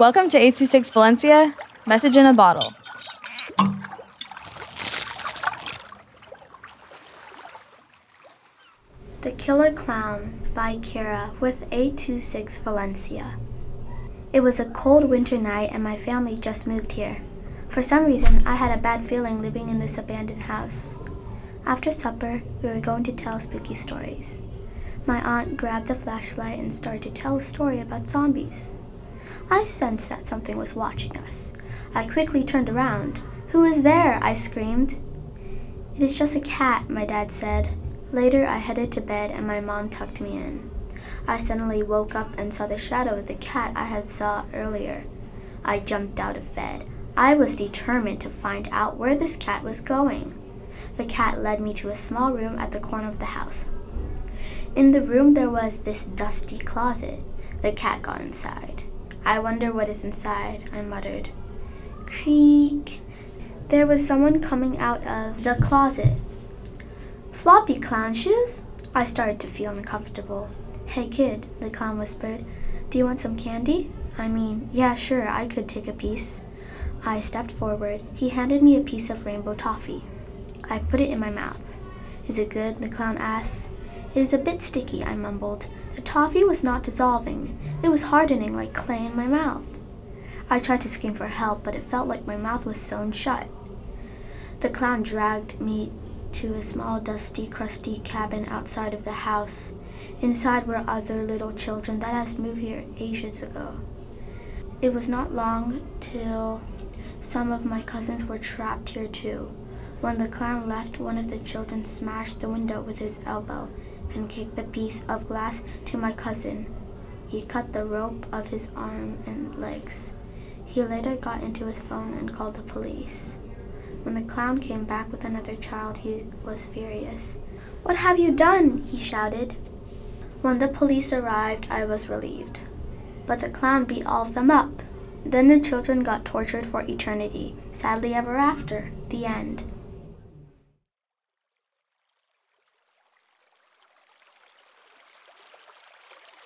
Welcome to 826 Valencia, message in a bottle. The Killer Clown by Keira with 826 Valencia. It was a cold winter night and my family just moved here. For some reason, I had a bad feeling living in this abandoned house. After supper, we were going to tell spooky stories. My aunt grabbed the flashlight and started to tell a story about zombies. I sensed that something was watching us. I quickly turned around. Who is there? I screamed. It is just a cat, my dad said. Later, I headed to bed and my mom tucked me in. I suddenly woke up and saw the shadow of the cat I had saw earlier. I jumped out of bed. I was determined to find out where this cat was going. The cat led me to a small room at the corner of the house. In the room, there was this dusty closet. The cat got inside. I wonder what is inside, I muttered. Creak. There was someone coming out of the closet. Floppy clown shoes? I started to feel uncomfortable. Hey kid, the clown whispered. Do you want some candy? I mean, yeah, sure, I could take a piece. I stepped forward. He handed me a piece of rainbow toffee. I put it in my mouth. Is it good? the clown asked. It is a bit sticky, I mumbled. The toffee was not dissolving. It was hardening like clay in my mouth. I tried to scream for help, but it felt like my mouth was sewn shut. The clown dragged me to a small, dusty, crusty cabin outside of the house. Inside were other little children that had moved here ages ago. It was not long till some of my cousins were trapped here too. When the clown left, one of the children smashed the window with his elbow and kicked the piece of glass to my cousin. He cut the rope of his arm and legs. He later got into his phone and called the police. When the clown came back with another child, he was furious. What have you done? he shouted. When the police arrived, I was relieved. But the clown beat all of them up. Then the children got tortured for eternity, sadly ever after. The end.